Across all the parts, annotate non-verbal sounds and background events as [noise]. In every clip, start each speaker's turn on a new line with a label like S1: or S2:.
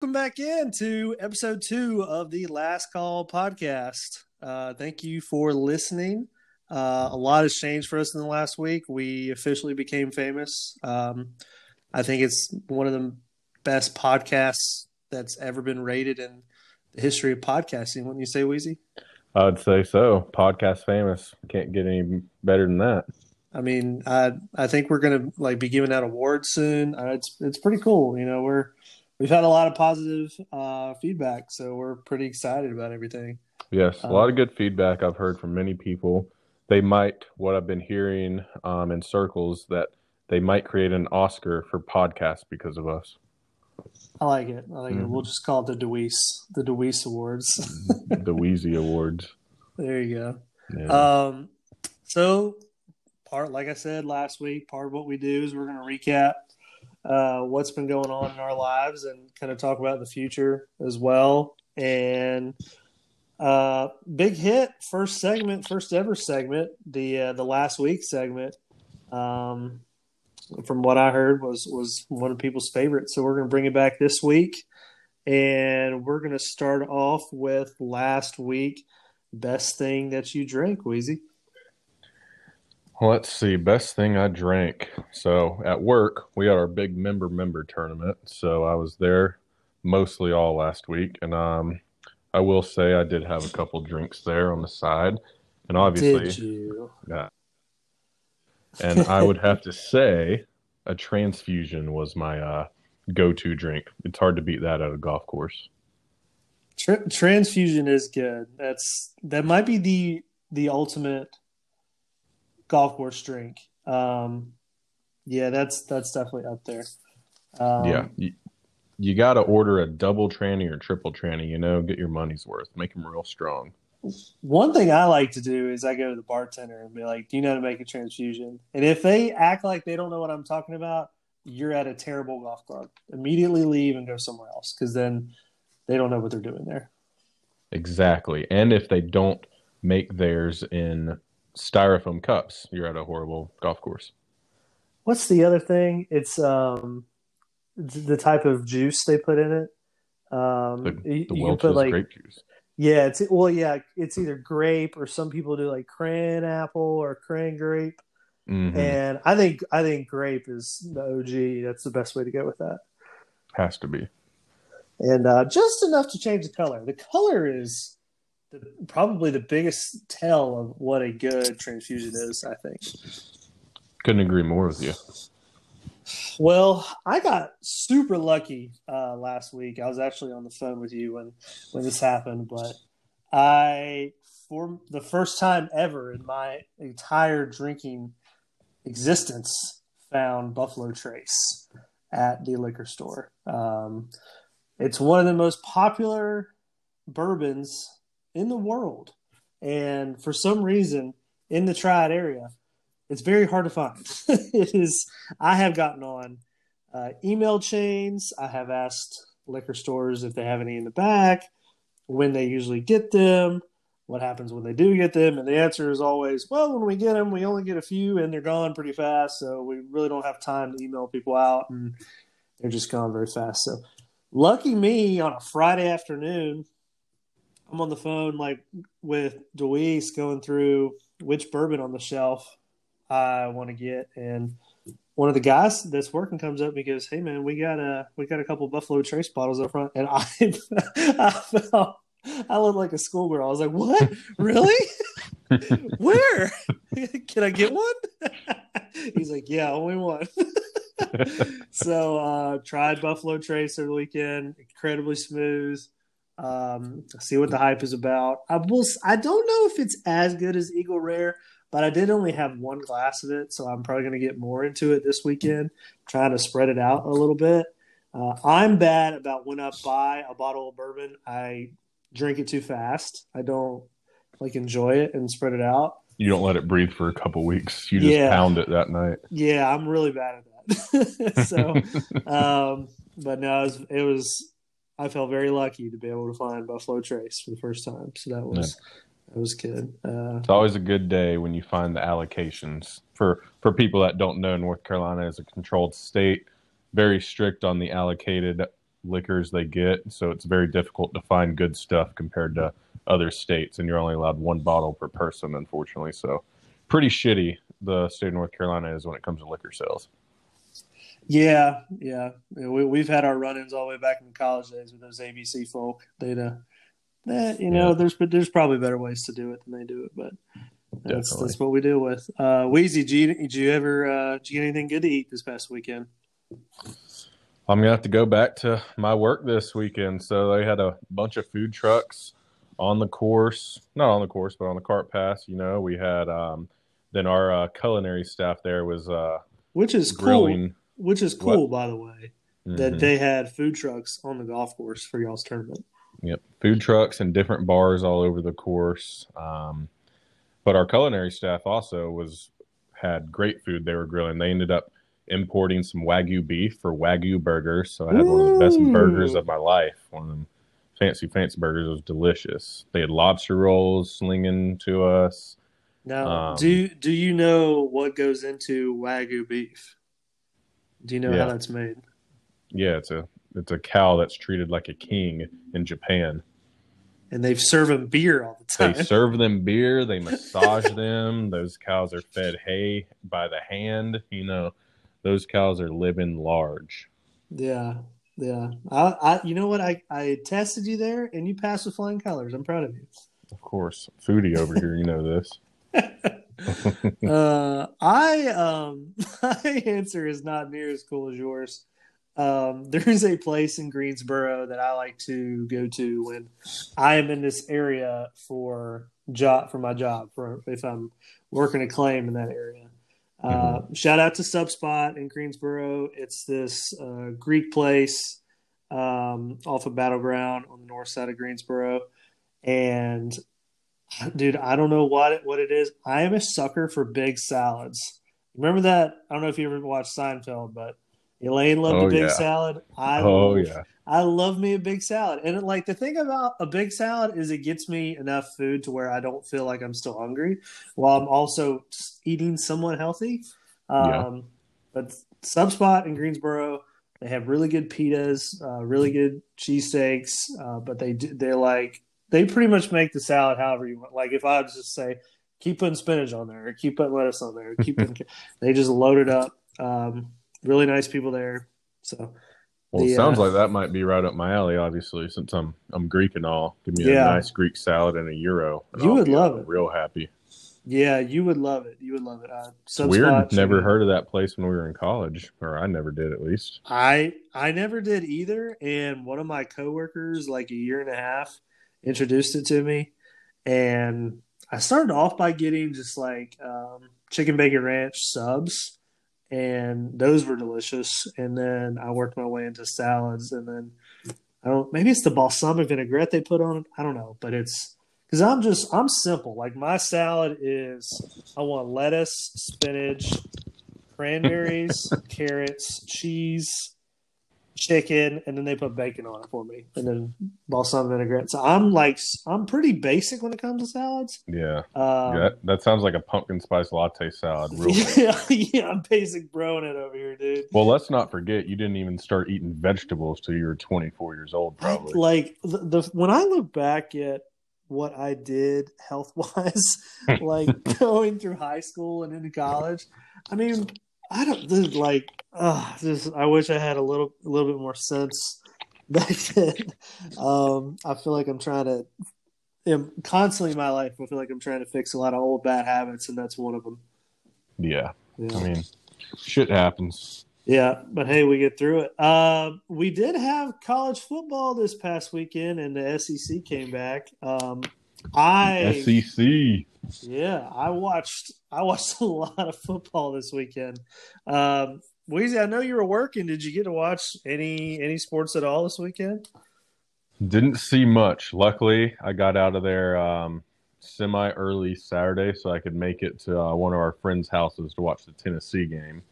S1: welcome back in to episode two of the Last Call podcast. Uh, thank you for listening. Uh, a lot has changed for us in the last week. We officially became famous. Um, I think it's one of the best podcasts that's ever been rated in the history of podcasting. Wouldn't you say, Wheezy?
S2: I'd say so. Podcast famous. Can't get any better than that.
S1: I mean, I I think we're gonna like be giving out awards soon. Uh, it's it's pretty cool. You know, we're we've had a lot of positive uh, feedback, so we're pretty excited about everything.
S2: Yes, a lot of good feedback I've heard from many people. They might, what I've been hearing um, in circles, that they might create an Oscar for podcasts because of us.
S1: I like it. I like mm-hmm. it. We'll just call it the DeWeese, the DeWeese Awards, [laughs]
S2: the Wheezy Awards.
S1: There you go. Yeah. Um, so part, like I said last week, part of what we do is we're going to recap uh, what's been going on in our lives and kind of talk about the future as well. And uh, big hit, first segment, first ever segment, the uh, the last week segment. Um, from what I heard, was was one of people's favorites. So we're going to bring it back this week, and we're going to start off with last week. Best thing that you drink, Wheezy.
S2: Let's see. Best thing I drank. So at work, we had our big member member tournament. So I was there mostly all last week, and um, I will say I did have a couple drinks there on the side, and obviously, yeah. And I would have to say a transfusion was my uh, go-to drink. It's hard to beat that at a golf course.
S1: Tra- transfusion is good. That's that might be the the ultimate golf course drink. Um, yeah, that's that's definitely up there.
S2: Um, yeah, you, you got to order a double tranny or triple tranny. You know, get your money's worth. Make them real strong.
S1: One thing I like to do is I go to the bartender and be like, "Do you know how to make a transfusion?" And if they act like they don't know what I'm talking about, you're at a terrible golf club. Immediately leave and go somewhere else because then they don't know what they're doing there.
S2: Exactly, and if they don't make theirs in styrofoam cups, you're at a horrible golf course.
S1: What's the other thing? It's um the type of juice they put in it. Um, the, the you, you put like grape juice. Yeah, it's well, yeah, it's either grape or some people do like cran apple or cran grape. Mm-hmm. And I think I think grape is the OG. That's the best way to go with that.
S2: Has to be.
S1: And uh, just enough to change the color. The color is the, probably the biggest tell of what a good transfusion is. I think.
S2: Couldn't agree more with you.
S1: Well, I got super lucky uh, last week. I was actually on the phone with you when when this happened, but I for the first time ever in my entire drinking existence found Buffalo Trace at the liquor store. Um, it's one of the most popular bourbons in the world. And for some reason, in the Triad area, it's very hard to find. [laughs] it is. I have gotten on uh, email chains. I have asked liquor stores if they have any in the back, when they usually get them, what happens when they do get them, and the answer is always, well, when we get them, we only get a few, and they're gone pretty fast. So we really don't have time to email people out, and they're just gone very fast. So lucky me on a Friday afternoon I'm on the phone like with Deweese going through which bourbon on the shelf I want to get, and one of the guys that's working comes up and he goes, "Hey man, we got a we got a couple Buffalo Trace bottles up front," and I [laughs] I felt I looked like a schoolgirl. I was like, "What? really? [laughs] Where? [laughs] Can I get one?" He's like, "Yeah, only one." so uh tried Buffalo Trace over the weekend, incredibly smooth. Um, see what the hype is about. I will. I don't know if it's as good as Eagle Rare, but I did only have one glass of it, so I'm probably going to get more into it this weekend, trying to spread it out a little bit. Uh, I'm bad about when I buy a bottle of bourbon, I drink it too fast. I don't like enjoy it and spread it out.
S2: You don't let it breathe for a couple weeks. You just yeah. pound it that night.
S1: Yeah, I'm really bad at that. [laughs] so, [laughs] um, but no, it was, it was I felt very lucky to be able to find Buffalo Trace for the first time. So that was yeah. that was good.
S2: Uh, it's always a good day when you find the allocations. For for people that don't know, North Carolina is a controlled state, very strict on the allocated liquors they get, so it's very difficult to find good stuff compared to other states, and you're only allowed one bottle per person, unfortunately. So, pretty shitty the state of North Carolina is when it comes to liquor sales.
S1: Yeah, yeah, we, we've had our run-ins all the way back in college days with those ABC folk. They'd, uh, eh, you know,
S2: Yeah.
S1: there's but there's probably better ways to do it than they do it, but that's
S2: Definitely.
S1: that's what we deal with. Uh, Wheezy, did you, did you ever uh, did you get anything good to eat this past weekend?
S2: I'm gonna have to go back to my work this weekend. So they had a bunch of food trucks on the course, not on the course, but on the cart pass. You know, we had um, then our uh, culinary staff there was uh,
S1: Which is cool. Which is cool, by the way, that
S2: Mhm.
S1: they had food trucks on the golf course for y'all's tournament.
S2: Yep, food trucks and different bars all over the course. Um, but our culinary staff also was had great food they were grilling. They ended up importing some wagyu beef for wagyu burgers, so I had one of the best burgers of my life. One of them fancy, fancy burgers. It was delicious. They had lobster rolls slinging to us.
S1: Now,
S2: Um,
S1: do do you know what goes into wagyu beef? Do you know
S2: Yeah.
S1: how that's made?
S2: Yeah, it's a it's a cow that's treated like a king in Japan.
S1: And they serve them beer all the time.
S2: They serve them [laughs] beer, they massage them. Those cows are fed hay by the hand. You know, those cows are living large.
S1: Yeah, yeah. I, I, you know what? I, I tested you there, and you passed with flying colors. I'm proud of you.
S2: Of course, foodie over here, you know this. [laughs] [laughs]
S1: uh, I, um, [laughs] my answer is not near as cool as yours. Um, there is a place in Greensboro that I like to go to when I am in this area for job for my job for if I'm working a claim in that area. Uh, Shout out to Subspot in Greensboro. It's this uh, Greek place um, off of Battleground on the north side of Greensboro, and dude, I don't know what it, what it is. I am a sucker for big salads. Remember that? I don't know if you ever watched Seinfeld, but Elaine loved
S2: Oh,
S1: a big
S2: yeah.
S1: salad. I
S2: oh
S1: love,
S2: yeah.
S1: I love me a big salad. And like the thing about a big salad is it gets me enough food to where I don't feel like I'm still hungry while I'm also eating somewhat healthy. Um,
S2: Yeah.
S1: But Subspot in Greensboro, they have really good pitas, uh, really good cheesesteaks, uh, but they do, they're like they pretty much make the salad however you want. Like if I was just say keep putting spinach on there, or keep putting lettuce on there, keep putting, [laughs] they just load it up. Um, really nice people there. So
S2: Well, it sounds
S1: uh,
S2: like that might be right up my alley. Obviously, since I'm I'm Greek and all, give me
S1: Yeah.
S2: a nice Greek salad and a gyro. and
S1: You
S2: I'll
S1: would love it.
S2: Real happy.
S1: Yeah, you would love it. You would love it. Uh,
S2: weird. Never
S1: you-
S2: heard of that place when we were in college, or I never did at least.
S1: I I never did either, and one of my coworkers, like a year and a half, introduced it to me, and I started off by getting just like um, chicken bacon ranch subs, and those were delicious. And then I worked my way into salads, and then I don't maybe it's the balsamic vinaigrette they put on it. I don't know, but it's because I'm just I'm simple. Like my salad is I want lettuce, spinach, cranberries, [laughs] carrots, cheese, chicken, and then they put bacon on it for me, and then balsamic vinaigrette. So I'm like I'm pretty basic when it comes to salads.
S2: Yeah,
S1: Um,
S2: that that sounds like a pumpkin spice latte salad. Real [laughs]
S1: yeah, yeah, I'm basic broing it over here, dude.
S2: Well, let's not forget you didn't even start eating vegetables till you were 24 years old, probably.
S1: Like the, the when I look back at what I did health wise, [laughs] like [laughs] going through high school and into college, I mean, I don't like. Uh, this, I wish I had a little a little bit more sense [laughs] back then. Um, I feel like I'm trying to. am constantly in my life, I feel like I'm trying to fix a lot of old bad habits, and that's one of them.
S2: yeah,
S1: Yeah.
S2: I mean, shit happens.
S1: Yeah, but hey, we get through it. Uh, we did have college football this past weekend, and the SEC came back. Um, I
S2: SEC.
S1: Yeah, I watched I watched [laughs] a lot of football this weekend. Um, Weezy, I know you were working. Did you get to watch any any sports at all this weekend?
S2: Didn't see much. Luckily, I got out of there um, semi early Saturday so I could make it to uh, one of our friends' houses to watch the Tennessee game.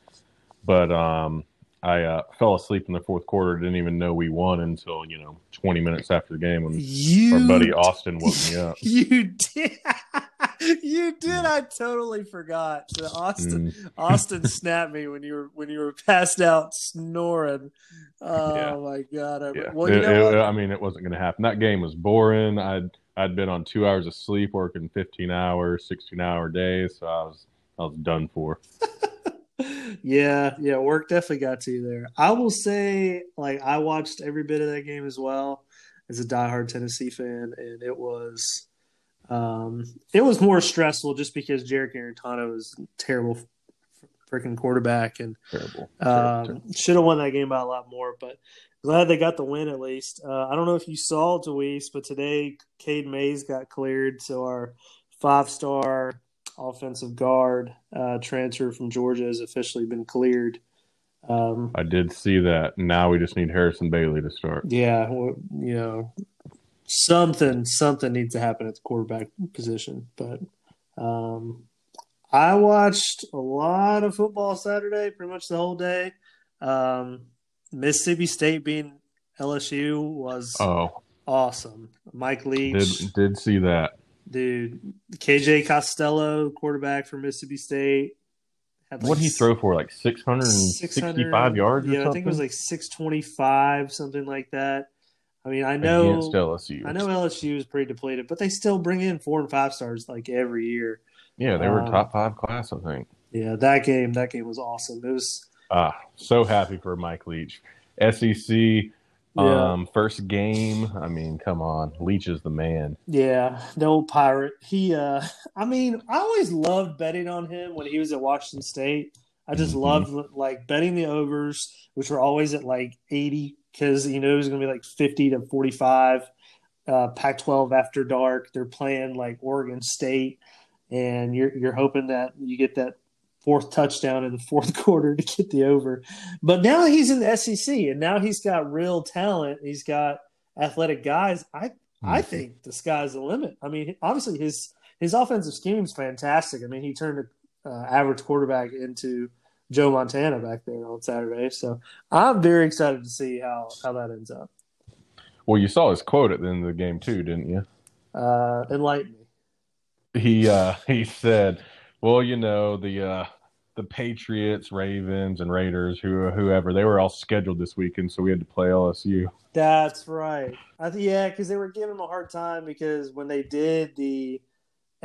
S2: But um, I uh, fell asleep in the fourth quarter. Didn't even know we won until you know 20 minutes after the game when
S1: You
S2: our buddy Austin woke me up. [laughs]
S1: You did. [laughs] [laughs] you did. Mm. I totally forgot. Austin mm. [laughs] Austin snapped me when you were when you were passed out snoring. Oh
S2: Yeah.
S1: my god! I,
S2: Yeah.
S1: Well, you know
S2: it-? I mean, it wasn't going to happen. That game was boring. I'd I'd been on two hours of sleep, working 15 hours, 16 hour days, so I was I was done for. [laughs]
S1: yeah, yeah, work definitely got to you there. I will say, like, I watched every bit of that game as well as a diehard Tennessee fan, and it was, um, it was more stressful just because Jarrett Guarantano is terrible freaking quarterback, and
S2: Terrible. Terrible.
S1: um, should have won that game by a lot more. But glad they got the win at least. Uh, I don't know if you saw Deweese, but today Cade Mays got cleared, so our five-star offensive guard uh, transfer from Georgia has officially been cleared. Um,
S2: I did see that. Now we just need Harrison Bailey to start.
S1: yeah, well, you know, something something needs to happen at the quarterback position. But um, I watched a lot of football Saturday, pretty much the whole day. Um, Mississippi State being LSU was
S2: Oh,
S1: awesome. Mike Leach,
S2: did did see that.
S1: dude, KJ Costello, quarterback for Mississippi State. Had
S2: What did he throw for? Like 665
S1: 600
S2: yards or
S1: Yeah, I think it was like 625, something like that. I mean, I know
S2: against LSU.
S1: I know LSU is pretty depleted, but they still bring in four and five stars like every year.
S2: Yeah, they were
S1: Um,
S2: top five class, I think.
S1: Yeah, that game, that game was awesome. It was
S2: Ah, so happy for Mike Leach. SEC
S1: Yeah.
S2: um first game. I mean, come on. Leach is the man.
S1: yeah, the old pirate. He uh I mean, I always loved betting on him when he was at Washington State. I just
S2: Mhm.
S1: loved like betting the overs, which were always at like 80 because you know it was going to be like 50 to 45. Uh, Pac-12 after dark, they're playing like Oregon State, and you're you're hoping that you get that fourth touchdown in the [laughs] fourth quarter to get the over. But now he's in the SEC, and now he's got real talent. He's got athletic guys. I I
S2: Mhm.
S1: think the sky's the limit. I mean, obviously his his offensive scheme is fantastic. I mean, he turned an uh, average quarterback into Joe Montana back there on Saturday. So I'm very excited to see how how that ends up.
S2: Well, you saw his quote at the end of the game too, didn't you?
S1: Uh, enlighten me.
S2: He uh [laughs] he said, "Well, you know, the uh the Patriots, Ravens, and Raiders, who whoever, they were all scheduled this weekend, so we had to play LSU."
S1: That's right. I th- yeah, because they were giving him a hard time because when they did the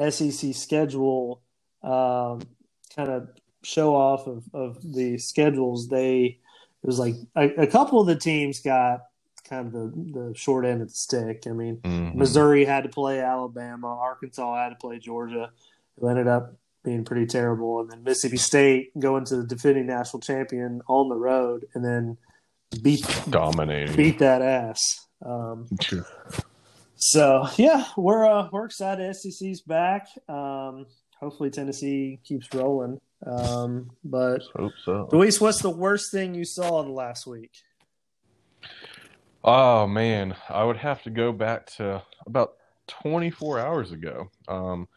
S1: SEC schedule, um, kind of show off of, of the schedules, they it was like a, a couple of the teams got kind of the, the short end of the stick. I mean,
S2: Mhm.
S1: Missouri had to play Alabama, Arkansas had to play Georgia, who ended up being pretty terrible, and then Mississippi State going to the defending national champion on the road, and then beat
S2: dominating.
S1: beat that ass. Um, so yeah, we're uh, we're excited. SEC's back. Um, hopefully Tennessee keeps rolling. Um, but
S2: Hope so.
S1: Luis, what's the worst thing you saw in the last week?
S2: Oh man, I would have to go back to about 24 hours ago. Um,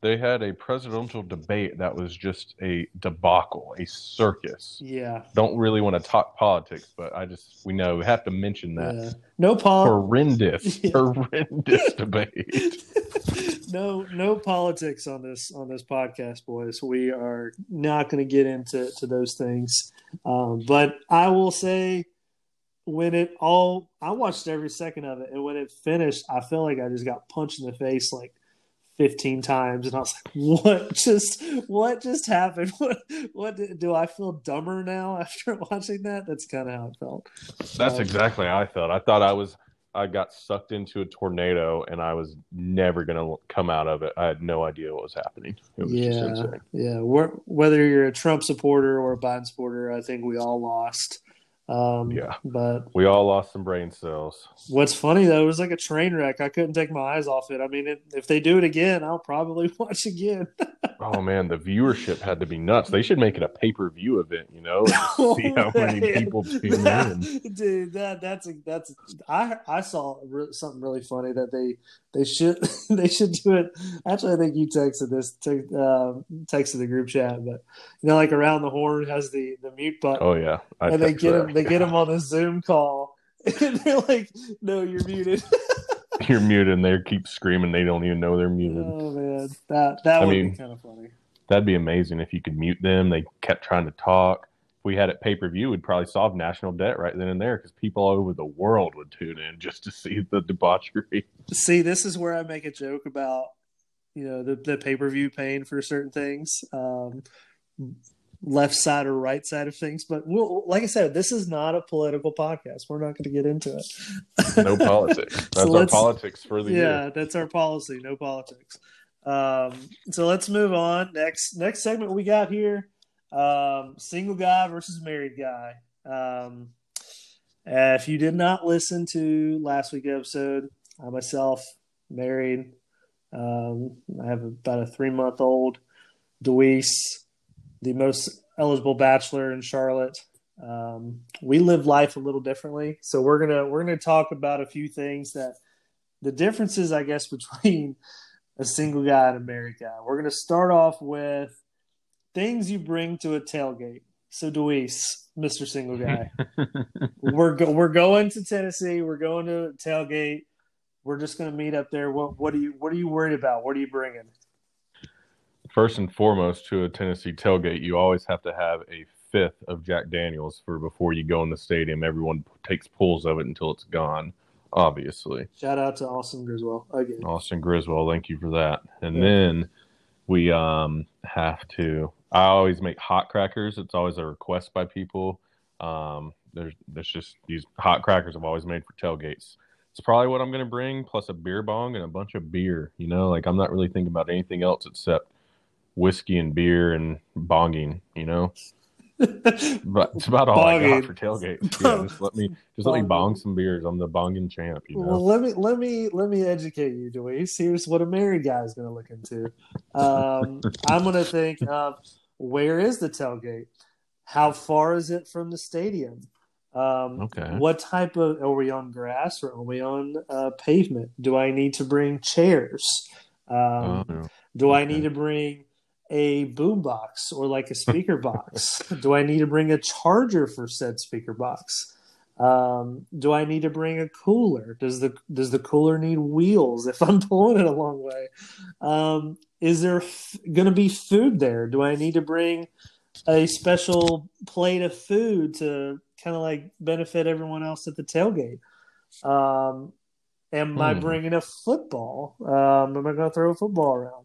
S2: they had a presidential debate that was just a debacle, a circus.
S1: Yeah,
S2: Don't really want to talk politics, but I just we know we have to mention that
S1: yeah. no Paul.
S2: horrendous, [laughs]
S1: Yeah.
S2: horrendous debate. [laughs]
S1: no no politics on this on this podcast boys. We are not going to get into to those things. Um, but i will say when it all i watched every second of it and when it finished i felt like i just got punched in the face like 15 times and i was like [laughs] what just what just happened? [laughs] What what did- do i feel dumber now [laughs] after watching that? That's kind of how it felt.
S2: That's
S1: Um,
S2: exactly how I felt. I thought I was I got sucked into a tornado and I was never gonna come out of it. I had no idea what was happening. It was just
S1: yeah,
S2: insane.
S1: yeah. We're, whether you're a Trump supporter or a Biden supporter, I think we all lost. Um,
S2: Yeah.
S1: But
S2: We all lost some brain cells.
S1: what's funny though, it was like a train wreck. I couldn't take my eyes off it. I mean, it, if they do it again, I'll probably [laughs] watch again.
S2: Oh man, the viewership had to be nuts. They should make it a pay per view event, you know,
S1: Oh,
S2: see how [laughs] many people tune in. [laughs]
S1: Dude, that that's a, that's I I saw something really funny that they they should [laughs] they should do it. Actually, I think you texted this te- uh, texted the group chat, but you know, like around the horn has the the mute button.
S2: Oh yeah, I
S1: and they get
S2: that.
S1: him they get him on a Zoom call, [laughs] and they're like, "No, you're muted." [laughs]
S2: you're muted and they keep screaming. They don't even know they're muted.
S1: Oh man, that that
S2: I
S1: would
S2: mean-
S1: be kind of funny.
S2: That'd be amazing if you could mute them. They kept trying to talk. We had it pay per view, we'd probably solve national debt right then and there because people all over the world would tune in just to see the debauchery.
S1: See, this is where I make a joke about you know the the pay per view paying for certain things, um, left side or right side of things. But we'll, like I said, this is not a political podcast. We're not going to get into it.
S2: No [laughs] politics. That's our politics for the
S1: yeah,
S2: year.
S1: that's our policy. No politics. Um, so let's move on. Next next segment we got here: um, single guy versus married guy. Um, uh, if you did not listen to last week's episode, I myself married. Um, I have about a three month old Deweese, the most eligible bachelor in Charlotte. Um, we live life a little differently, so we're gonna we're gonna talk about a few things that the differences, I guess, [laughs] between a single guy and a married guy. We're to start off with things you bring to a tailgate. So, Deweese, Mr. Single Guy, [laughs] we're go- we're going to Tennessee. We're going to tailgate. We're just going to meet up there. What what are you what are you worried about? What are you bringing?
S2: First and foremost, to a Tennessee tailgate, you always have to have a fifth of Jack Daniels for before you go in the stadium. Everyone takes pulls of it until it's gone. Obviously,
S1: Shout out to Austin Griswold again.
S2: Austin Griswold, thank you for that. And
S1: Yeah.
S2: then we um have to. I always make hot crackers. It's always a request by people. Um, there's there's just these hot crackers I've always made for tailgates. It's probably what I'm gonna bring, plus a beer bong and a bunch of beer. You know, like I'm not really thinking about anything else except whiskey and beer and bonging. You know, [laughs] but it's about all I got for tailgates. [laughs] Yeah, just let me just let me bong some beers. I'm the bonging champ. You know.
S1: Well, let me let me let me educate you, Deweese. Here's what a married guy is going to look into. Um, [laughs] I'm going to think of where is the tailgate? How far is it from the stadium? Um,
S2: Okay.
S1: What type of are we on grass or are we on uh, pavement? Do I need to bring chairs? Um,
S2: Oh,
S1: do I need to bring a boom box or like a speaker box? [laughs] do I need to bring a charger for said speaker box? Um, do I need to bring a cooler? Does the does the cooler need wheels if [laughs] I'm pulling it a long way? Um, is there f- going to be food there? Do I need to bring a special plate of food to kind of like benefit everyone else at the tailgate? Um, am I
S2: Hmm.
S1: bringing a football? Um, am I going to throw a football around?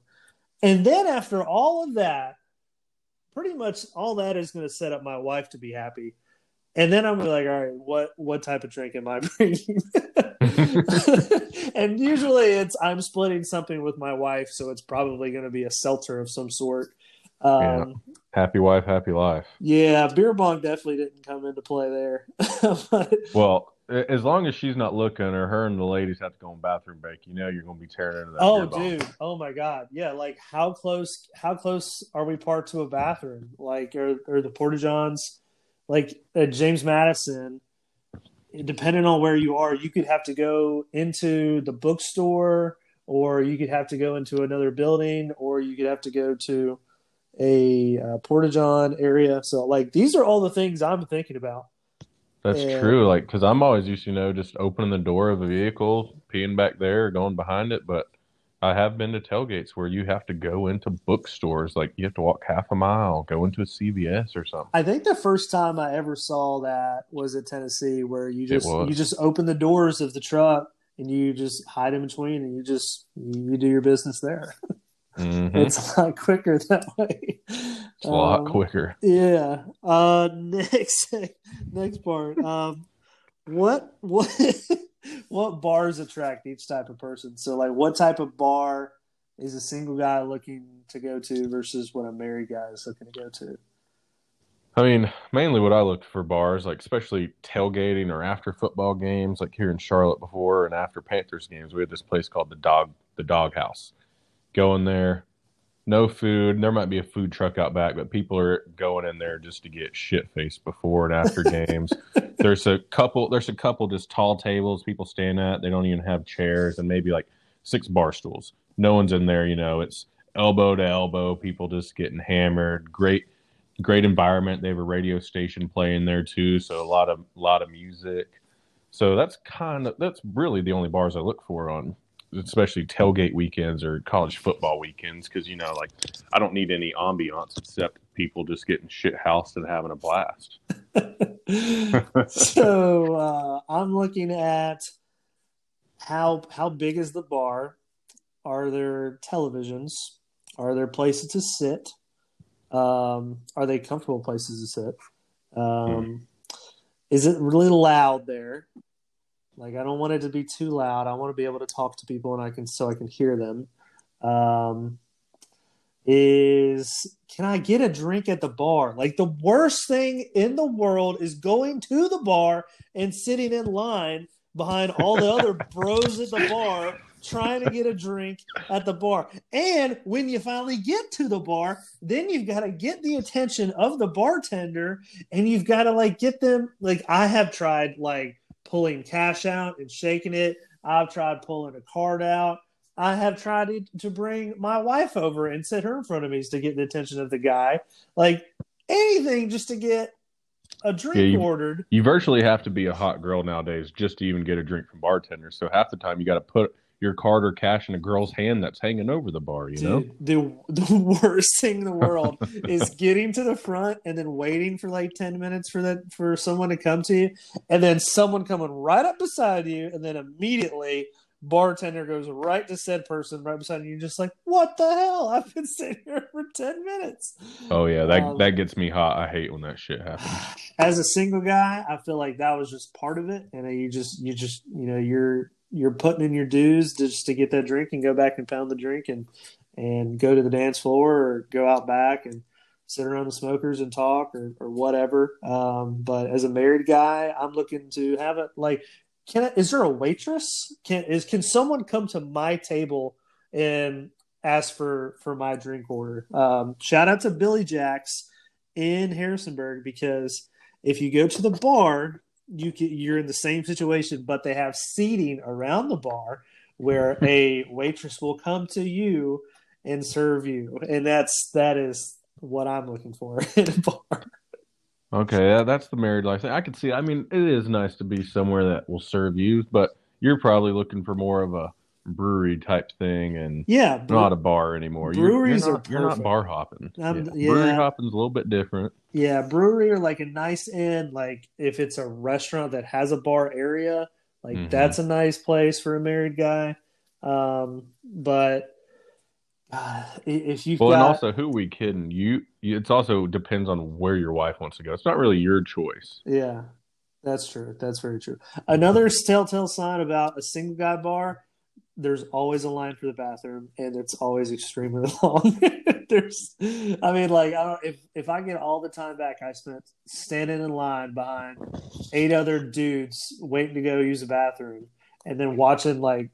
S1: And then after all of that, pretty much all that is going to set up my wife to be happy. And then I'm like, all right, what what type of drink am I bringing? [laughs] and usually it's I'm splitting something with my wife, so it's probably going to be a seltzer of some sort. Um,
S2: Happy wife, happy life.
S1: yeah. beer bong definitely didn't come into play there. [laughs] but,
S2: Well, as long as she's not looking, or her and the ladies have to go in bathroom break, you know you're going to be tearing into that.
S1: oh,
S2: beer bong.
S1: dude, oh my god, yeah. Like how close? How close are we parked to a bathroom? Like, or or the porta johns? Like at James Madison, depending on where you are, you could have to go into the bookstore, or you could have to go into another building, or you could have to go to a uh, porta john area. So, like, these are all the things I'm thinking about.
S2: That's
S1: Yeah.
S2: true. Like, because I'm always used to, you know, just opening the door of a vehicle, peeing back there, going behind it. But I have been to tailgates where you have to go into bookstores. Like, you have to walk half a mile, go into a CVS or something.
S1: I think the first time I ever saw that was at Tennessee, where you just you just open the doors of the truck and you just hide in between, and you just you do your business there.
S2: hmm [laughs]
S1: It's a lot quicker [laughs] that way.
S2: It's a lot
S1: Um,
S2: quicker.
S1: Yeah. Uh, [laughs] next, next part. Um, what what [laughs] what bars attract each type of person? So, like, what type of bar is a single guy looking to go to versus what a married guy is looking to go to?
S2: I mean, mainly what I looked for bars, like especially tailgating or after football games, like here in Charlotte before and after Panthers games, we had this place called the Dog the Dog House. Go in there, no food. There might be a food truck out back, but people are going in there just to get shit faced before and after [laughs] games. There's a couple. There's a couple just tall tables people stand at. They don't even have chairs, and maybe like six bar stools. No one's in there. You know, it's elbow to elbow. People just getting hammered. Great great environment. They have a radio station playing there too, so a lot of a lot of music. So that's kind of that's really the only bars I look for on especially tailgate weekends or college football weekends because you know like I don't need any ambiance except people just getting shit housed and having a blast. [laughs]
S1: so uh, I'm looking at how how big is the bar? Are there televisions? Are there places to sit? Um, are they comfortable places to sit? Um, mm. Is it really loud there? Like I don't want it to be too loud. I want to be able to talk to people and I can so I can hear them. Um, is can I get a drink at the bar? Like the worst thing in the world is going to the bar and sitting in line behind all the other [laughs] bros at the bar trying to get a drink at the bar. And when you finally get to the bar, then you've got to get the attention of the bartender and you've got to like get them like I have tried like pulling cash out and shaking it. I've tried pulling a card out. I have tried to bring my wife over and sit her in front of me to get the attention of the guy. Like anything just to get a drink yeah,
S2: you,
S1: ordered.
S2: You virtually have to be a hot girl nowadays just to even get a drink from bartenders. So half the time you got to put your card or cash in a girl's hand that's hanging over the bar, you know?
S1: the the [laughs] worst thing in the world is [laughs] getting to the front and then waiting for like 10 minutes for that for someone to come to you and then someone coming right up beside you and then immediately bartender goes right to said person right beside you. You're just like, what the hell? I've been sitting here for 10 minutes.
S2: Oh, yeah. That, um, that gets me hot. I hate when that shit happens. [sighs]
S1: As a single guy, I feel like that was just part of it. And you just, you just, you know, you're, you're putting in your dues just to get that drink and go back and pound the drink and and go to the dance floor or go out back and sit around the smokers and talk or, or whatever. Um, but as a married guy, I'm looking to have it like can I, is there a waitress? Can is can someone come to my table and ask for for my drink order? Um, shout out to Billy Jacks in Harrisonburg because if you go to the bar you can, you're in the same situation, but they have seating around the bar where [laughs] a waitress will come to you and serve you, and that's that is what I'm looking for [laughs] in a bar.
S2: Okay, yeah, that's the married life thing. I can see. I mean, it is nice to be somewhere that will serve you, but you're probably looking for more of a brewery type thing and
S1: yeah,
S2: not a bar anymore.
S1: Breweries
S2: you're, you're not,
S1: are
S2: you're not bar hopping.
S1: Um,
S2: yeah. yeah. Brewery hopping's a little bit different.
S1: Yeah, brewery or like a nice inn. Like if it's a restaurant that has a bar area, like mm-hmm. that's a nice place for a married guy. Um, but uh, if you
S2: well,
S1: got...
S2: and also who we kidding you? It's also depends on where your wife wants to go. It's not really your choice.
S1: Yeah, that's true. That's very true. Another telltale sign about a single guy bar there's always a line for the bathroom and it's always extremely [laughs] long. [laughs] there's I mean like I don't if if I get all the time back I spent standing in line behind eight other dudes waiting to go use the bathroom and then watching like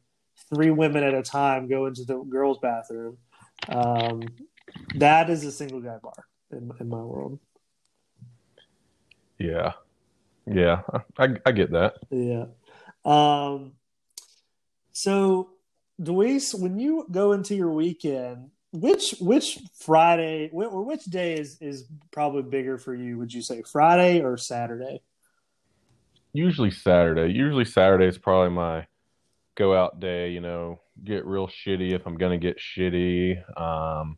S1: three women at a time go into the girls' bathroom. Um, that is a single guy bar in, in my world.
S2: Yeah. Yeah. I I get that.
S1: Yeah. Um so Deweese, when you go into your weekend, which which Friday or which day is is probably bigger for you? Would you say Friday or Saturday?
S2: Usually Saturday. Usually Saturday is probably my go out day. You know, get real shitty if I'm gonna get shitty. Um,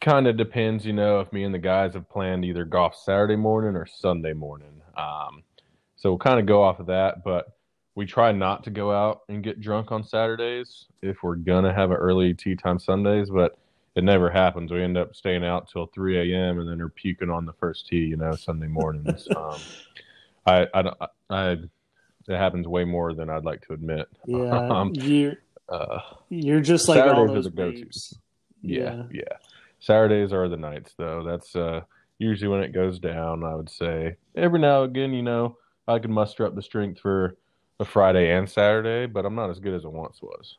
S2: kind of depends, you know, if me and the guys have planned either golf Saturday morning or Sunday morning. Um, so we'll kind of go off of that, but we try not to go out and get drunk on Saturdays if we're gonna have an early tee time Sundays, but it never happens. We end up staying out till 3 a.m. and then are puking on the first tee, you know, Sunday mornings. [laughs] um, I, I, I, it happens way more than I'd like to admit.
S1: Yeah, [laughs] um, you're, uh, you're just like Saturdays all those are the go-tos.
S2: Yeah, yeah, yeah. Saturdays are the nights, though. That's uh, usually when it goes down. I would say every now and again, you know, I can muster up the strength for a Friday and Saturday, but I'm not as good as it once was.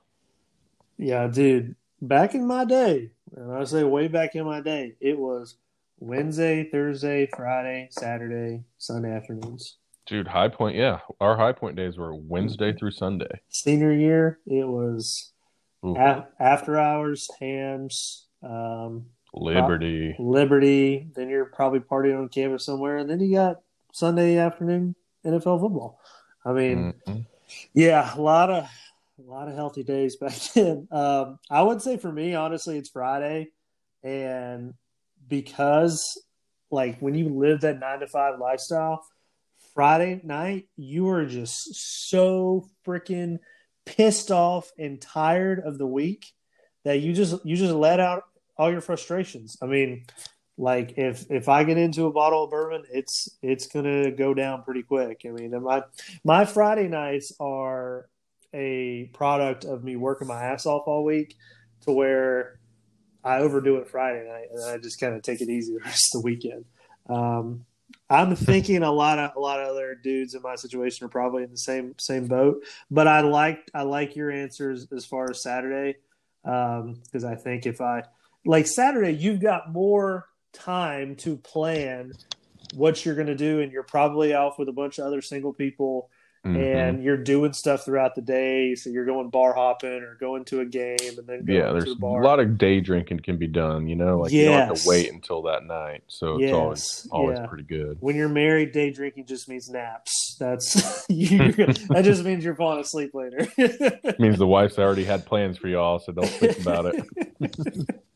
S1: Yeah, dude. Back in my day, and I say way back in my day, it was Wednesday, Thursday, Friday, Saturday, Sunday afternoons.
S2: Dude, high point, yeah. Our high point days were Wednesday through Sunday.
S1: Senior year, it was a- after hours, hams, um,
S2: Liberty,
S1: Liberty. Then you're probably partying on campus somewhere, and then you got Sunday afternoon NFL football. I mean,
S2: Mhm.
S1: yeah, a lot of a lot of healthy days [laughs] back then. Um, I would say for me, honestly, it's Friday, and because like when you live that nine to five lifestyle, Friday night you are just so freaking pissed off and tired of the week that you just you just let out all your frustrations. I mean, like if if I get into a bottle of bourbon, it's it's gonna go down pretty quick. I mean, my my Friday nights are a product of me working my ass off all week to where I overdo it Friday night and I just kind of take it easy the [laughs] rest of the weekend. Um, I'm thinking a lot of a lot of other dudes in my situation are probably in the same same boat, but I like I like your answers as far as Saturday because I think if I like Saturday, you've got more time to plan what you're going to do, and you're probably off with a bunch of other single people
S2: Mhm.
S1: and you're doing stuff throughout the day. So you're going bar hopping or going to a game and then going
S2: yeah, there's
S1: a
S2: a lot of day drinking can be done. You know, like you don't have to wait until that night, so it's always
S1: Yes,
S2: always
S1: yeah.
S2: pretty good.
S1: when you're married, day drinking just means naps. That's [laughs] you, that just means you're falling asleep later. [laughs]
S2: means the wife's already had plans for y'all, so don't think about it. [laughs]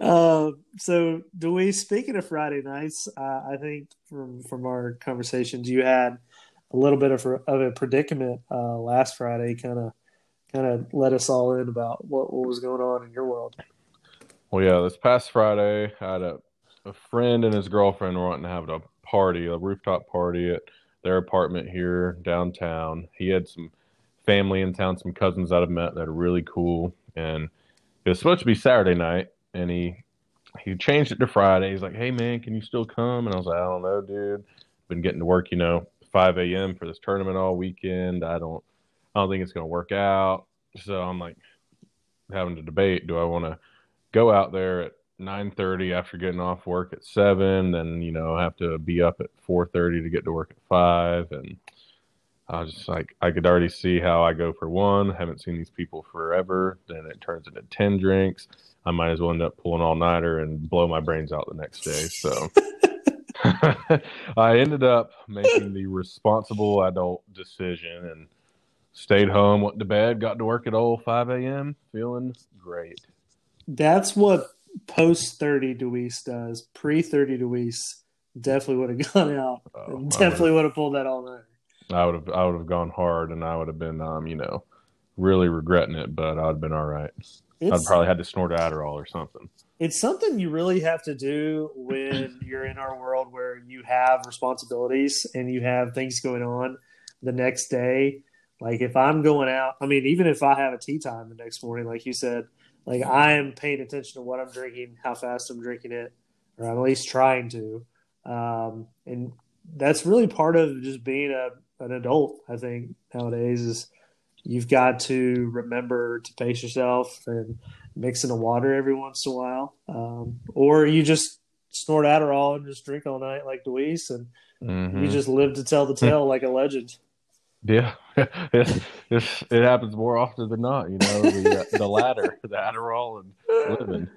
S1: um, so, Dewey, speaking of Friday nights, uh, I think from from our conversations, you had a little bit of, of a predicament uh, last Friday. Kind of, kind of let us all in about what, what was going on in your world.
S2: Well, yeah, this past Friday, I had a, a friend and his girlfriend were wanting to have a party, a rooftop party at their apartment here downtown. He had some family in town, some cousins that I've met that are really cool, and it was supposed to be Saturday night, and he he changed it to Friday. He's like, "Hey, man, can you still come?" And I was like, "I don't know, dude. Been getting to work, you know, 5 a.m. for this tournament all weekend. I don't, I don't think it's gonna work out." So I'm like having to debate: Do I want to go out there at 9:30 after getting off work at 7 then you know have to be up at 4:30 to get to work at 5 and I was just like I could already see how I go for one haven't seen these people forever then it turns into 10 drinks I might as well end up pulling all nighter and blow my brains out the next day so [laughs] [laughs] I ended up making the responsible adult decision and stayed home went to bed got to work at old 5 a.m feeling great
S1: That's what post thirty Deweese does. Pre thirty Deweese definitely would have [laughs] gone out
S2: Oh,
S1: and definitely would have pulled that all night.
S2: I would have I would have gone hard and I would have been um, you know, really regretting it, but I'd have been all right. I'd probably had to snort Adderall or something.
S1: it's something you really have to do when [laughs] you're in our world where you have responsibilities and you have things going on the next day. Like if I'm going out, I mean, even if I have a tee time the next morning, like you said, like I am paying attention to what I'm drinking, how fast I'm drinking it, or I'm at least trying to. Um, and that's really part of just being a an adult. I think nowadays is you've got to remember to pace yourself and mix in the water every once in a while, um, or you just snort Adderall and just drink all night like Deweese, and
S2: Mhm.
S1: you just live to tell the [laughs] tale like a legend.
S2: yeah, [laughs] it's, it's, it happens more often than not. You know, the uh, the latter, [laughs] the Adderall and living.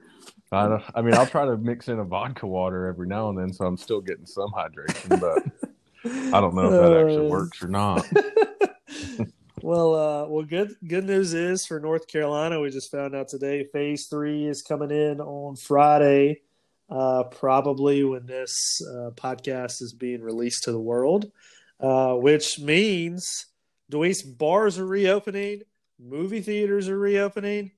S2: I, I mean, I'll try to mix in a vodka water every now and then, so I'm still getting some hydration. But I don't know if that actually
S1: Uh,
S2: works or not.
S1: Well, uh, well, good good news is for North Carolina, we just found out today. Phase three is coming in on Friday, uh, probably when this uh, podcast is being released to the world, uh, which means Deweese bars are reopening, movie theaters are reopening.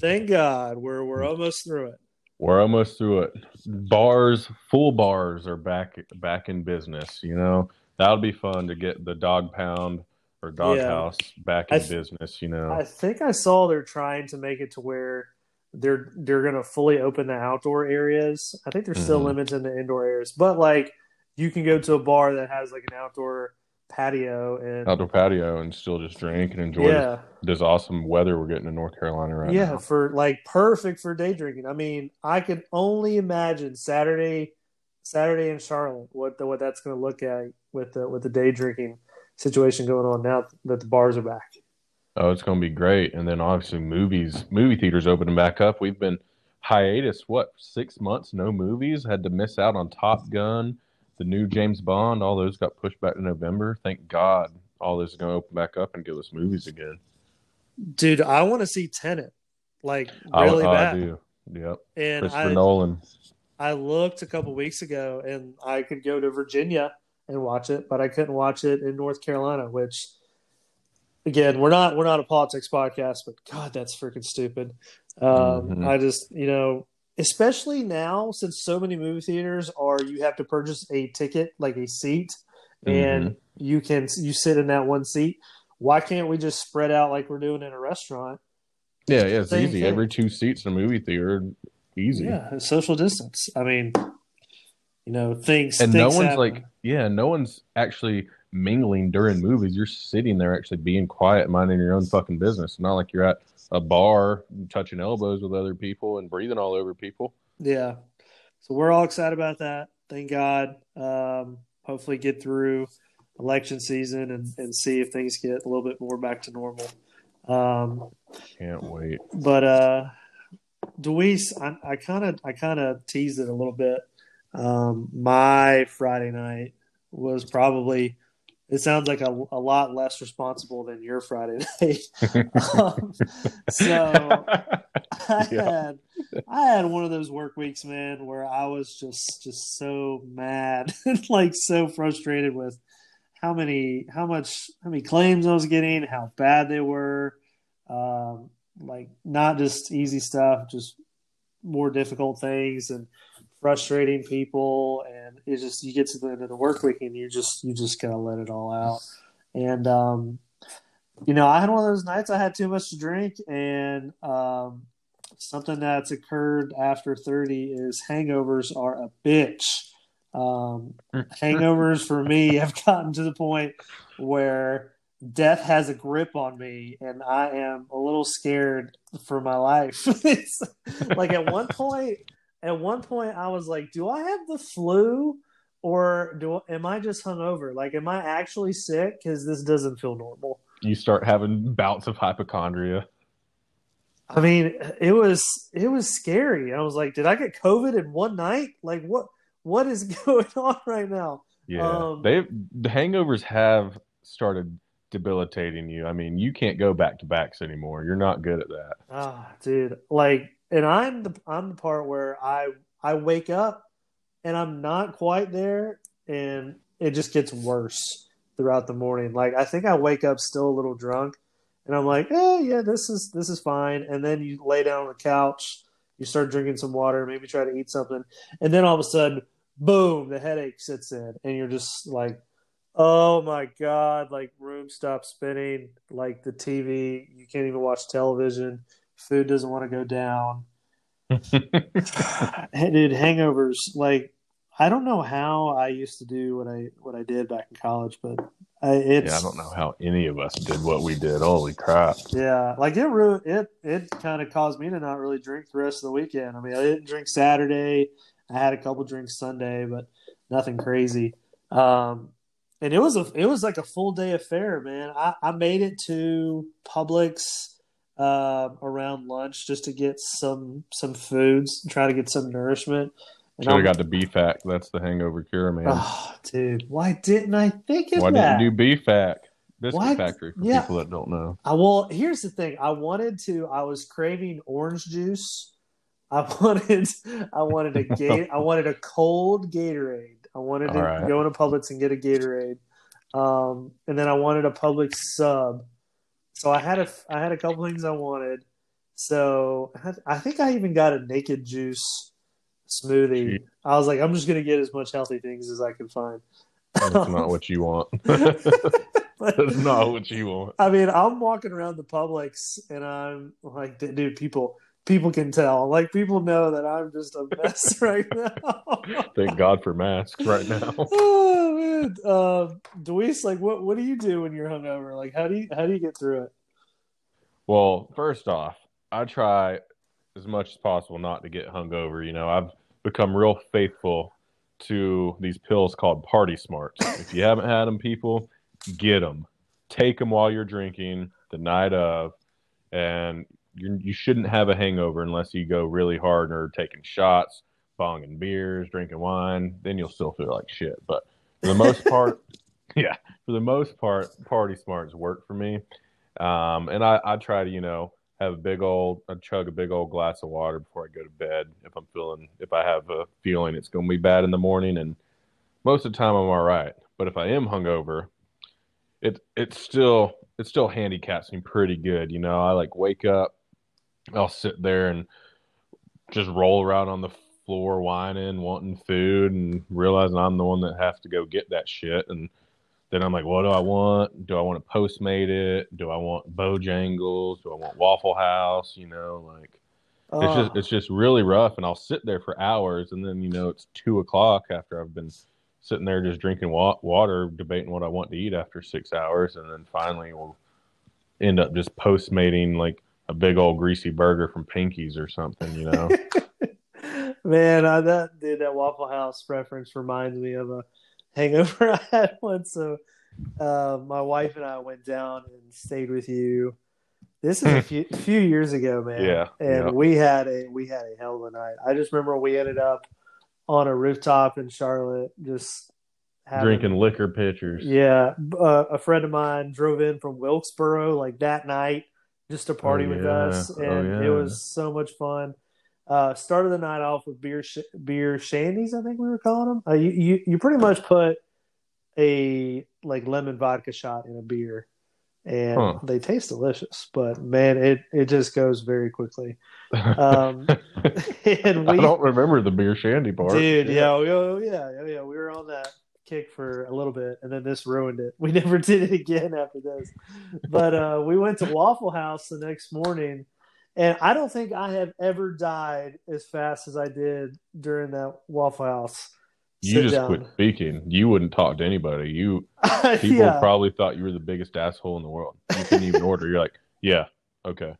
S1: Thank God, we're we're almost through it.
S2: We're almost through it. Bars, full bars are back back in business. You know that'll be fun to get the dog pound or dog
S1: Yeah.
S2: house back in
S1: th-
S2: business. You know,
S1: I think I saw they're trying to make it to where they're they're going to fully open the outdoor areas. I think they're still
S2: Mhm.
S1: limited the indoor areas, but like you can go to a bar that has like an outdoor patio and
S2: outdoor patio and still just drink and enjoy
S1: yeah,
S2: this awesome weather we're getting in North Carolina right
S1: yeah,
S2: now.
S1: Yeah, for like perfect for day drinking. I mean, I can only imagine Saturday Saturday in Charlotte what the, what that's going to look at with the with the day drinking situation going on now that the bars are back.
S2: Oh, it's going to be great. And then obviously movies, movie theaters opening back up. We've been hiatus, what, six months, no movies. Had to miss out on Top Gun, the new James Bond. All those got pushed back to November. Thank God all this is going to open back up and give us movies again.
S1: Dude, I want to see Tenet, like
S2: I-
S1: really
S2: I,
S1: bad.
S2: do. Yep.
S1: And
S2: Christopher
S1: I,
S2: Nolan.
S1: I looked a couple weeks ago, and I could go to Virginia and watch it, but I couldn't watch it in North Carolina. Which, again, we're not we're not a politics podcast, but God, that's freaking stupid. Um,
S2: Mhm.
S1: I just you know, especially now since so many movie theaters are you have to purchase a ticket like a seat, and you can you sit in that one seat. Why can't we just spread out like we're doing in a restaurant?
S2: Yeah, yeah, it's
S1: Same
S2: easy.
S1: thing.
S2: Every two seats in a movie theater, easy.
S1: Yeah, social distance. I mean, you know, things
S2: and no one's
S1: happen.
S2: like, yeah, no one's actually mingling during movies. You're sitting there actually being quiet, minding your own fucking business. It's not like you're at a bar touching elbows with other people and breathing all over people.
S1: Yeah. So we're all excited about that. Thank God. Um, hopefully get through election season and, and see if things get a little bit more back to normal. Um,
S2: Can't wait.
S1: but uh Deweese, I I kind of I kind of teased it a little bit. Um, my Friday night was probably it sounds like a, a lot less responsible than your Friday [laughs] night. um, so I
S2: Yeah.
S1: had I had one of those work weeks, man, where I was just just so mad [laughs] and like so frustrated with how many how much how many claims I was getting, how bad they were. Um, like not just easy stuff, just more difficult things and frustrating people and it just you get to the end of the work week and you just you just gotta let it all out. And um you know, I had one of those nights I had too much to drink and um something that's occurred after 30 is hangovers are a bitch. Um, [laughs] hangovers for me have gotten to the point where death has a grip on me and I am a little scared for my life. [laughs] it's like at one [laughs] point, at one point I was like, do I have the flu or do am I just hungover? Like, am I actually sick? Because this doesn't feel normal.
S2: you start having bouts of hypochondria.
S1: I mean, it was it was scary. I was like, did I get COVID in one night? Like, what what is [laughs] going on right now?
S2: Yeah,
S1: Um,
S2: they the hangovers have started debilitating you. I mean, you can't go back to backs anymore. You're not good at that.
S1: Ah, dude, like, and I'm the I'm the part where I I wake up and I'm not quite there, and it just gets worse throughout the morning. Like, I think I wake up still a little drunk, and I'm like, eh, yeah, this is this is fine. And then you lay down on the couch, you start drinking some water, maybe try to eat something, and then all of a sudden, boom, the headache sits in, and you're just like. Oh my god, like room stops spinning, like the TV, you can't even watch television food doesn't want to go down. [laughs] Dude, hangovers. Like, I don't know how I used to do what I what I did back in college, but I, it's
S2: yeah, I don't know how any of us did what we did. Holy crap!
S1: Yeah, like it it it kind of caused me to not really drink the rest of the weekend. I mean, I didn't drink Saturday. I had a couple drinks Sunday, but nothing crazy. Um, and it was a it was like a full day affair, man. I, I made it to Publix uh, around lunch just to get some some foods, try to get some nourishment. And
S2: Should have got the BFAC. That's the hangover cure, man.
S1: Oh, dude, why didn't I think of
S2: Why
S1: that?
S2: didn't you do BFAC? Biscuit
S1: What?
S2: Factory for
S1: Yeah.
S2: people that don't know.
S1: I well, here's the thing. I wanted to. I was craving orange juice. I [laughs] wanted. I wanted a [laughs] gate. I wanted a cold Gatorade. I wanted to
S2: All right.
S1: go into Publix and get a Gatorade. Um, and then I wanted a Publix sub. So I had a. I had a couple things I wanted. So I had- I think I even got a naked juice smoothie. I was like, I'm just gonna get as much healthy things as I can find.
S2: That's not what you want. [laughs] That's not what you want.
S1: I mean, I'm walking around the Publix and I'm like, dude, people, people can tell. Like, people know that I'm just a mess [laughs] right now.
S2: Thank God for masks right now. [laughs]
S1: oh man, um, Deweese, like, what what do you do when you're hungover? Like, how do you how do you get through it?
S2: Well, first off, I try as much as possible not to get hungover. You know, I've become real faithful to these pills called Party Smarts. If you haven't had them, people, get them. Take them while you're drinking the night of, and you you shouldn't have a hangover unless you go really hard and are taking shots, bonging beers, drinking wine. Then you'll still feel like shit. But for the most part, [laughs] yeah, for the most part, party smarts work for me. Um, and I, I try to, you know, have a big old, I chug a big old glass of water before I go to bed. If I'm feeling, if I have a feeling it's going to be bad in the morning, and most of the time I'm all right. But if I am hungover, it it's still it still handicaps me pretty good. You know, I like wake up, I'll sit there and just roll around on the floor whining, wanting food, and realizing I'm the one that have to go get that shit. And then I'm like, what do I want? Do I want to Postmate it? Do I want Bojangles? Do I want Waffle House? You know, like it's just it's just really rough. And I'll sit there for hours, and then you know it's two o'clock after I've been sitting there just drinking wa- water, debating what I want to eat after six hours, and then finally we'll end up just Postmating like a big old greasy burger from Pinky's or something, you know. [laughs]
S1: Man, I, that dude, that Waffle House reference reminds me of a hangover [laughs] I had once. So, uh, my wife and I went down and stayed with you. This is a few, few years ago, man.
S2: Yeah,
S1: and
S2: yeah.
S1: we had a we had a hell of a night. I just remember we ended up on a rooftop in Charlotte, just having,
S2: Drinking liquor pitchers.
S1: Yeah, uh, a friend of mine drove in from Wilkesboro like that night just to party
S2: Oh,
S1: with
S2: yeah.
S1: us,
S2: Oh,
S1: and it was so much fun. Uh, started the night off with beer sh- beer shandies, I think we were calling them. Uh, you, you you pretty much put a like lemon vodka shot in a beer, and
S2: Huh.
S1: they taste delicious. But man, it it just goes very quickly. [laughs] Um, [laughs] and
S2: I
S1: we
S2: don't remember the beer shandy part.
S1: Dude, yeah, we- oh, yeah, yeah, yeah. We were on that kick for a little bit, and then this ruined it. [laughs] We never did it again after this. But uh, we went to Waffle House the next morning, and I don't think I have ever died as fast as I did during that Waffle House.
S2: You just
S1: down.
S2: quit speaking. You wouldn't talk to anybody. You [laughs] people
S1: yeah,
S2: probably thought you were the biggest asshole in the world. You couldn't even order. You're like, yeah, okay.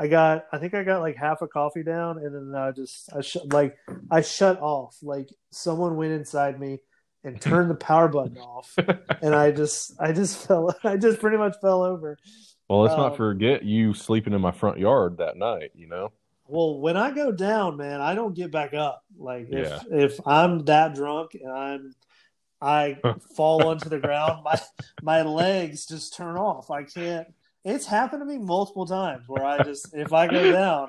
S1: I got. I think I got like half a coffee down, and then I just, I sh- like, I shut off. Like someone went inside me and turned the power button off. and I just I just fell [laughs] I just pretty much fell over.
S2: Well, let's
S1: Um,
S2: not forget you sleeping in my front yard that night. You know.
S1: Well, when I go down, man, I don't get back up. Like if
S2: Yeah.
S1: if I'm that drunk and I'm I [laughs] fall onto the ground, my my legs just turn off. I can't. It's happened to me multiple times where I just if I go down,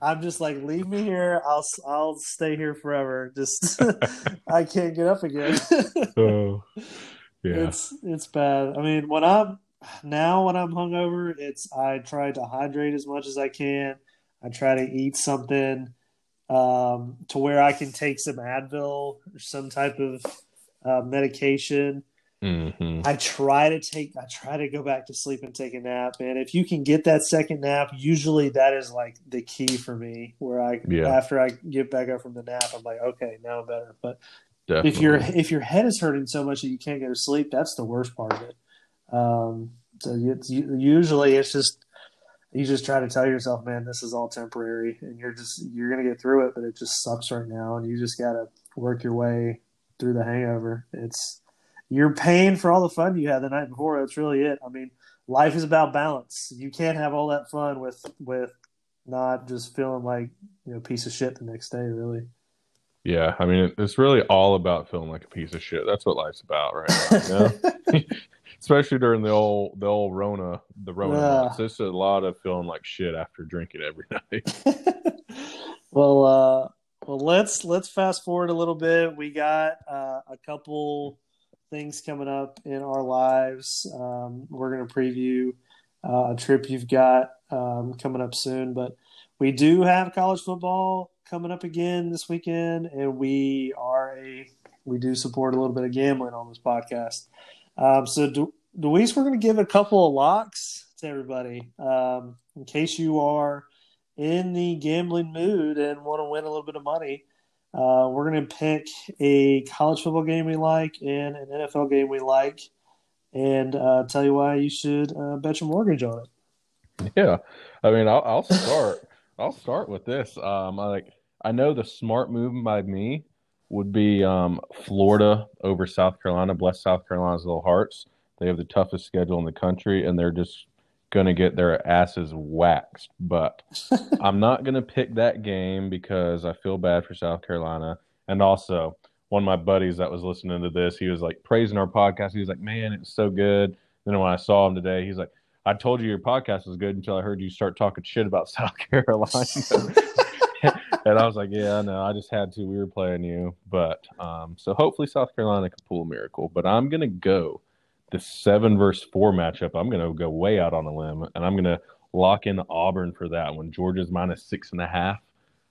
S1: I'm just like leave me here. I'll I'll stay here forever. Just [laughs] [laughs] I can't get up again.
S2: Oh, [laughs] yeah.
S1: It's it's bad. I mean, when I'm now when I'm hungover, it's I try to hydrate as much as I can. I try to eat something um, to where I can take some Advil or some type of uh, medication.
S2: Hmm
S1: I try to take I try to go back to sleep and take a nap. And if you can get that second nap, usually that is like the key for me. Where I
S2: Yeah.
S1: after I get back up from the nap, I'm like, okay, now I'm better. But
S2: Definitely.
S1: if your if your head is hurting so much that you can't go to sleep, that's the worst part of it. Um, so it's usually it's just you just try to tell yourself, man, this is all temporary, and you're just you're gonna get through it, but it just sucks right now, and you just gotta work your way through the hangover. It's you're paying for all the fun you had the night before. That's really it. I mean, life is about balance. You can't have all that fun with with not just feeling like you know a piece of shit the next day. Really.
S2: yeah, I mean, it's really all about feeling like a piece of shit. That's what life's about, right now. You know? [laughs] Especially during the old the old Rona the Rona
S1: Yeah.
S2: months. It's a lot of feeling like shit after drinking every [laughs] night. [laughs]
S1: well, uh, well, let's let's fast forward a little bit. We got uh, a couple things coming up in our lives. Um, we're going to preview uh, a trip you've got um, coming up soon, but we do have college football coming up again this weekend, and we are a we do support a little bit of gambling on this podcast. Um, so, Du- Luis, we're going to give a couple of locks to everybody um, in case you are in the gambling mood and want to win a little bit of money. Uh, we're going to pick a college football game we like and an NFL game we like, and uh, tell you why you should uh, bet your mortgage on it.
S2: Yeah, I mean, I'll, I'll start. [laughs] I'll start with this. Um, I like. I know the smart move by me would be um, Florida over South Carolina. Bless South Carolina's little hearts. They have the toughest schedule in the country, and they're just going to get their asses waxed. But [laughs] I'm not going to pick that game because I feel bad for South Carolina, and also one of my buddies that was listening to this, he was like praising our podcast. He was like, "Man, it's so good." Then when I saw him today, he's like, "I told you your podcast was good until I heard you start talking shit about [laughs] South Carolina." [laughs] and I was like, "Yeah, no, I just had to. We were playing you, but um, so hopefully South Carolina can pull a miracle." But I'm gonna go the seven versus four matchup. I'm gonna go way out on a limb, and I'm gonna lock in Auburn for that one. Georgia's minus six and a half.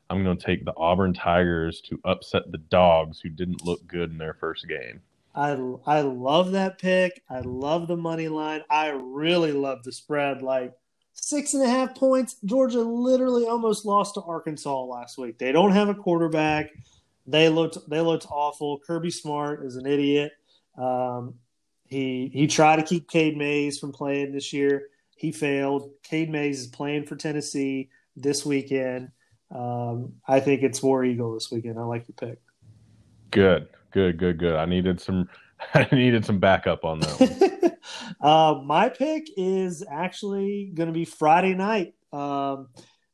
S2: I'm going to take the Auburn Tigers to upset the Dogs, who didn't look good in their first game.
S1: I I love that pick. I love the money line. I really love the spread. Like six and a half points. Georgia literally almost lost to Arkansas last week. They don't have a quarterback. They looked they looked awful. Kirby Smart is an idiot. Um, he he tried to keep Cade Mays from playing this year. He failed. Cade Mays is playing for Tennessee this weekend. Um, I think it's War Eagle this weekend. I like your pick.
S2: Good, good, good, good. I needed some. [laughs] I needed some backup on that. [laughs]
S1: uh, my pick is actually going to be Friday night. Um,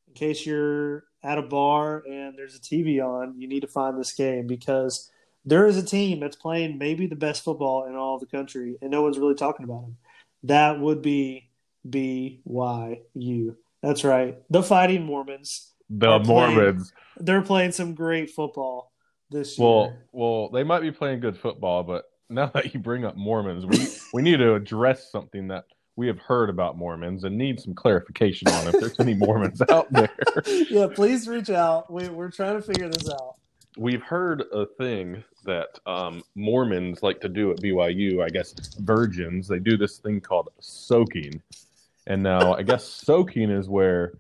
S1: in case you're at a bar and there's a TV on, you need to find this game because there is a team that's playing maybe the best football in all the country, and no one's really talking about them. That would be BYU. That's right, the Fighting Mormons
S2: the Mormons.
S1: Playing, they're playing some great football this year.
S2: Well, well, they might be playing good football, but now that you bring up Mormons, we we need to address something that we have heard about Mormons and need some clarification on if there's any Mormons out there. [laughs]
S1: yeah, please reach out. We, we're trying to figure this out.
S2: We've heard a thing that um, Mormons like to do at BYU. I guess virgins they do this thing called soaking, and now I guess soaking is where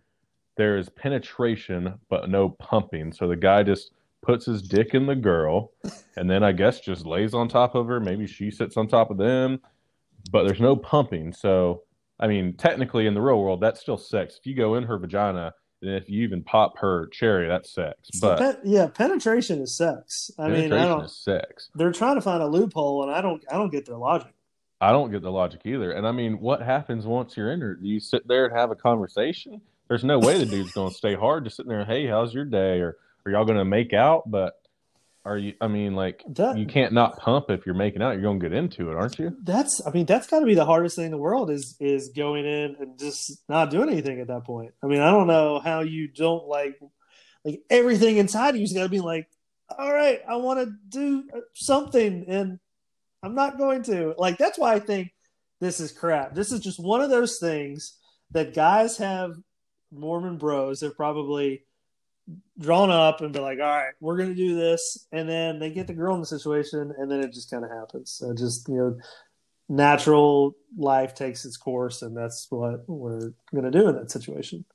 S2: there is penetration but no pumping. So the guy just puts his dick in the girl and then I guess just lays on top of her. Maybe she sits on top of them, but there's no pumping. So, I mean, technically in the real world, that's still sex. If you go in her vagina, and if you even pop her cherry, that's sex. But
S1: pen- yeah, penetration is sex. I mean, I don't,
S2: sex.
S1: They're trying to find a loophole, and I don't, I don't get their logic.
S2: I don't get the logic either. And I mean, what happens once you're in her? Do you sit there and have a conversation? there's no way the dude's going to stay hard just sitting there. Hey, how's your day? Or are y'all going to make out? But are you? I mean, like that, you can't not pump if you're making out. You're going to get into it, aren't you?
S1: That's. I mean, that's got to be the hardest thing in the world is is going in and just not doing anything at that point. I mean, I don't know how you don't like like everything inside of you's got to be like, all right, I want to do uh, something, and I'm not going to. Like that's why I think this is crap. This is just one of those things that guys have Mormon bros have probably drawn up and be like, all right, we're going to do this. And then they get the girl in the situation and then it just kind of happens. So just, you know, natural life takes its course and that's what we're going to do in that situation.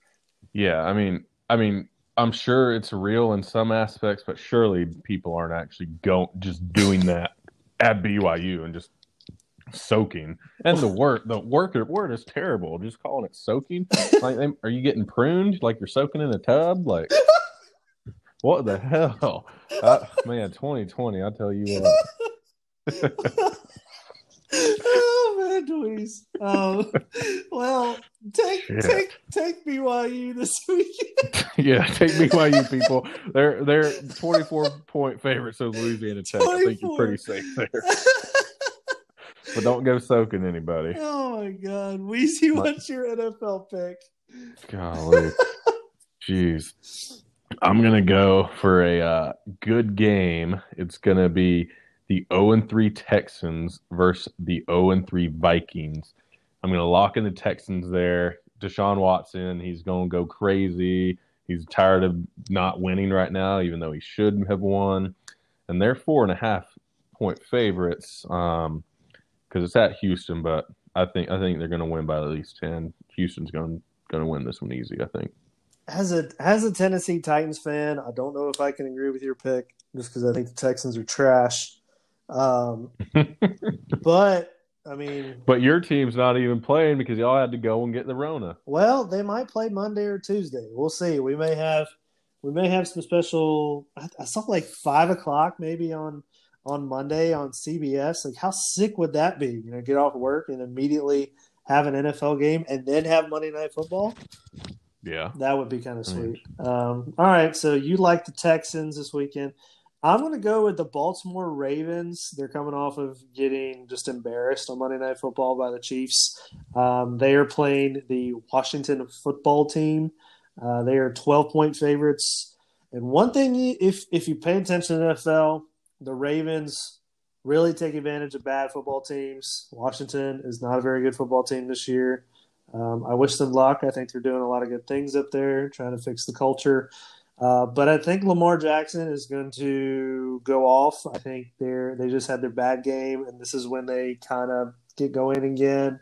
S2: Yeah. I mean, I mean, I'm sure it's real in some aspects, but surely people aren't actually going just doing that at BYU and just soaking. And the work, the work word is terrible. Just calling it soaking. like, are you getting pruned? Like you're soaking in a tub? Like, what the hell? [laughs] Uh, man, 2020. I tell you what.
S1: oh man, Dweez. Um, well, take Shit. take take BYU this [laughs] week. [laughs]
S2: yeah, take BYU people. They're they're 24 point favorites of Louisiana Tech. 24. I think you're pretty safe there but don't go soaking anybody.
S1: Oh my god, Weezy, what's your NFL pick?
S2: Golly, jeez, I'm gonna go for a uh, good game. It's gonna be the 0 and 3 Texans versus the 0 and 3 Vikings. I'm gonna lock in the Texans there. Deshaun Watson, he's gonna go crazy. He's tired of not winning right now, even though he should have won. And they're four and a half point favorites. Um, because it's at Houston, but I think I think they're to win by at least ten. Houston's gonna to win this one easy. I think.
S1: As a as a Tennessee Titans fan, I don't know if I can agree with your pick just because I think the Texans are trash. Um, [laughs] but I mean,
S2: but your team's not even playing because y'all had to go and get the Rona.
S1: Well, they might play Monday or Tuesday. We'll see. We may have we may have some special. I, I saw like five o'clock maybe on on Monday on CBS. Like, how sick would that be? You know, get off work and immediately have an NFL game and then have Monday Night Football.
S2: Yeah,
S1: that would be kind of sweet. Um, all right, so you like the Texans this weekend. I'm going to go with the Baltimore Ravens. They're coming off of getting just embarrassed on Monday Night Football by the Chiefs. Um, they are playing the Washington football team. Uh, they are 12 point favorites. And one thing, if if you pay attention to the NFL, the Ravens really take advantage of bad football teams. Washington is not a very good football team this year. Um, I wish them luck. I think they're doing a lot of good things up there, trying to fix the culture. Uh, but I think Lamar Jackson is going to go off. I think they're they just had their bad game, and this is when they kind of get going again.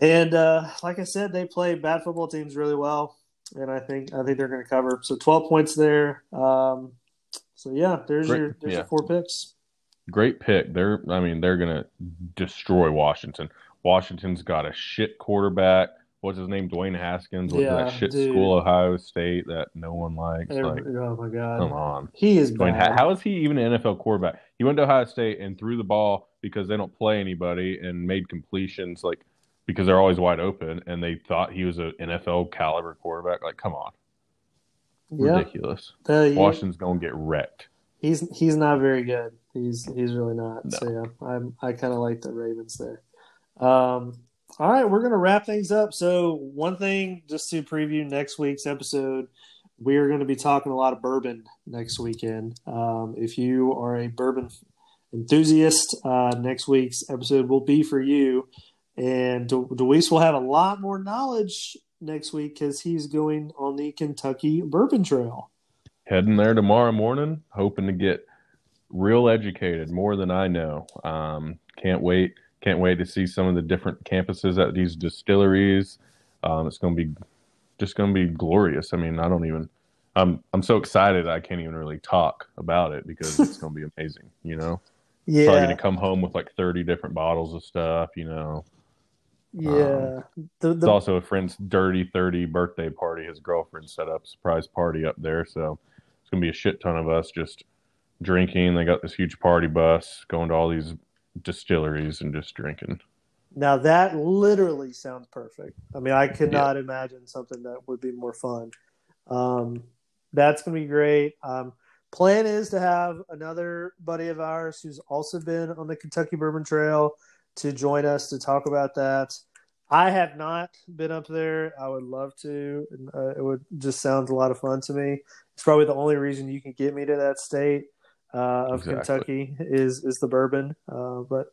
S1: And uh, like I said, they play bad football teams really well, and I think I think they're going to cover. So twelve points there. Um, so yeah, there's Great. your there's yeah. your four picks.
S2: Great pick. They're I mean they're going to destroy Washington. Washington's got a shit quarterback what's his name, Dwayne Haskins, what's yeah, that shit dude. school, Ohio State that no one likes. like,
S1: oh my god,
S2: come on,
S1: he is Dwayne.
S2: Bad. How is he even an NFL quarterback? He went to Ohio State and threw the ball because they don't play anybody and made completions like because they're always wide open, and they thought he was an NFL caliber quarterback. Like, come on, ridiculous. The, Washington's gonna get wrecked.
S1: He's he's not very good. He's he's really not. No. So yeah, I'm I kind of like the Ravens there. Um, all right, we're going to wrap things up. So, one thing just to preview next week's episode, we are going to be talking a lot of bourbon next weekend. Um, if you are a bourbon enthusiast, uh, next week's episode will be for you. And De- Deweese will have a lot more knowledge next week because he's going on the Kentucky Bourbon Trail.
S2: Heading there tomorrow morning, hoping to get real educated, more than I know. Um, can't wait can't wait to see some of the different campuses at these distilleries. Um, it's going to be just going to be glorious. I mean, I don't even. I'm I'm so excited I can't even really talk about it because it's going to be amazing. You know. [laughs]
S1: Yeah.
S2: Probably going to come home with like 30 different bottles of stuff. You know.
S1: Yeah. Um,
S2: the, the... It's also a friend's dirty 30 birthday party. His girlfriend set up a surprise party up there, so it's going to be a shit ton of us just drinking. They got this huge party bus going to all these distilleries and just drinking.
S1: Now that literally sounds perfect. I mean, I could not yeah. imagine something that would be more fun. Um, that's gonna be great. Um, plan is to have another buddy of ours who's also been on the Kentucky Bourbon Trail to join us to talk about that. I have not been up there. I would love to. Uh, it would just sounds a lot of fun to me. It's probably the only reason you can get me to that state uh, of exactly. Kentucky is is the bourbon. Uh, but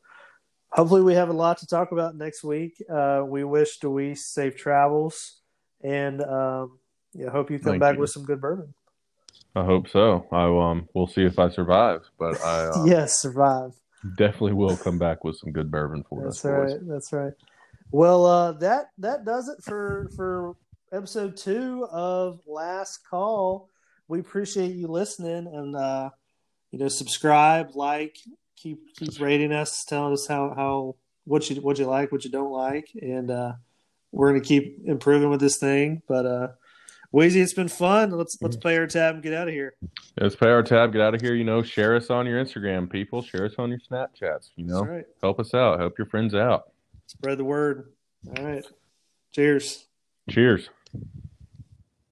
S1: hopefully, we have a lot to talk about next week. Uh, we wish Deweese safe travels, and um, yeah, hope you come Thank back you. with some good bourbon.
S2: I hope so. I um, we'll see if I survive, but I [laughs] uh,
S1: yes, survive.
S2: Definitely will come back with some good bourbon for
S1: That's
S2: us.
S1: That's right. Boys. That's right. Well, uh, that that does it for for episode two of Last Call. We appreciate you listening, and uh, you know, subscribe, like, keep keep rating us, telling us how how what you what you like, what you don't like, and uh, we're gonna keep improving with this thing. But uh, Weezy, it's been fun. Let's let's play our tab and get out of here.
S2: Let's play our tab, get out of here. You know, share us on your Instagram, people. Share us on your Snapchats. You know, right. help us out. Help your friends out.
S1: Spread the word. All right. Cheers.
S2: Cheers.